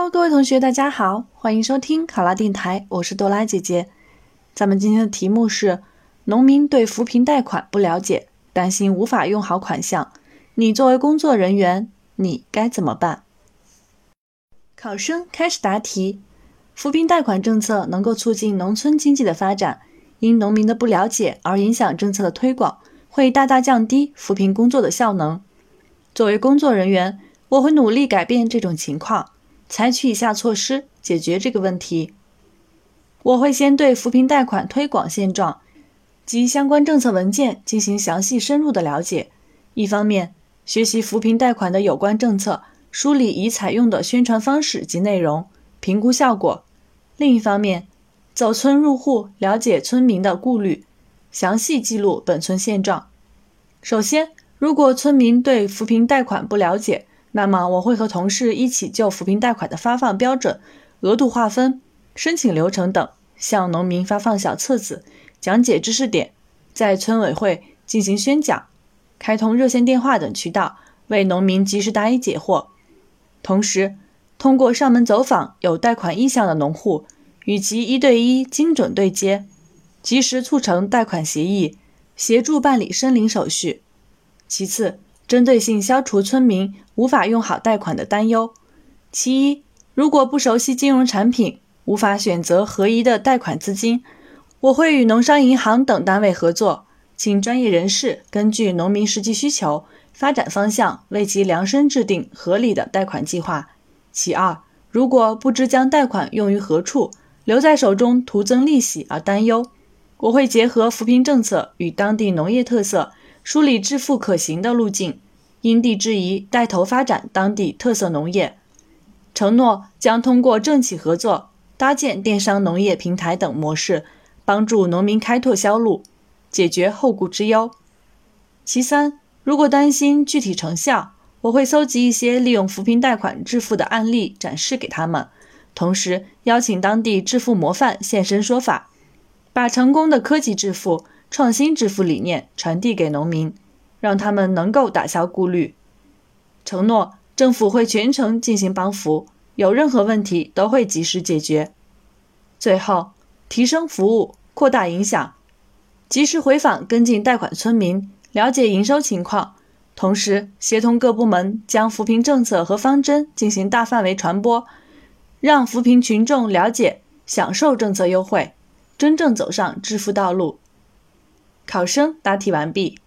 Hello，各位同学，大家好，欢迎收听考拉电台，我是多拉姐姐。咱们今天的题目是：农民对扶贫贷款不了解，担心无法用好款项，你作为工作人员，你该怎么办？考生开始答题。扶贫贷款政策能够促进农村经济的发展，因农民的不了解而影响政策的推广，会大大降低扶贫工作的效能。作为工作人员，我会努力改变这种情况。采取以下措施解决这个问题。我会先对扶贫贷款推广现状及相关政策文件进行详细深入的了解。一方面，学习扶贫贷款的有关政策，梳理已采用的宣传方式及内容，评估效果；另一方面，走村入户，了解村民的顾虑，详细记录本村现状。首先，如果村民对扶贫贷款不了解，那么我会和同事一起就扶贫贷款的发放标准、额度划分、申请流程等，向农民发放小册子，讲解知识点，在村委会进行宣讲，开通热线电话等渠道，为农民及时答疑解惑。同时，通过上门走访有贷款意向的农户，与其一对一精准对接，及时促成贷款协议，协助办理申领手续。其次，针对性消除村民无法用好贷款的担忧。其一，如果不熟悉金融产品，无法选择合宜的贷款资金，我会与农商银行等单位合作，请专业人士根据农民实际需求、发展方向，为其量身制定合理的贷款计划。其二，如果不知将贷款用于何处，留在手中徒增利息而担忧，我会结合扶贫政策与当地农业特色。梳理致富可行的路径，因地制宜带头发展当地特色农业。承诺将通过政企合作，搭建电商农业平台等模式，帮助农民开拓销路，解决后顾之忧。其三，如果担心具体成效，我会搜集一些利用扶贫贷款致富的案例展示给他们，同时邀请当地致富模范现身说法，把成功的科技致富。创新致富理念传递给农民，让他们能够打消顾虑。承诺政府会全程进行帮扶，有任何问题都会及时解决。最后，提升服务，扩大影响，及时回访跟进贷款村民，了解营收情况，同时协同各部门将扶贫政策和方针进行大范围传播，让扶贫群众了解、享受政策优惠，真正走上致富道路。考生答题完毕。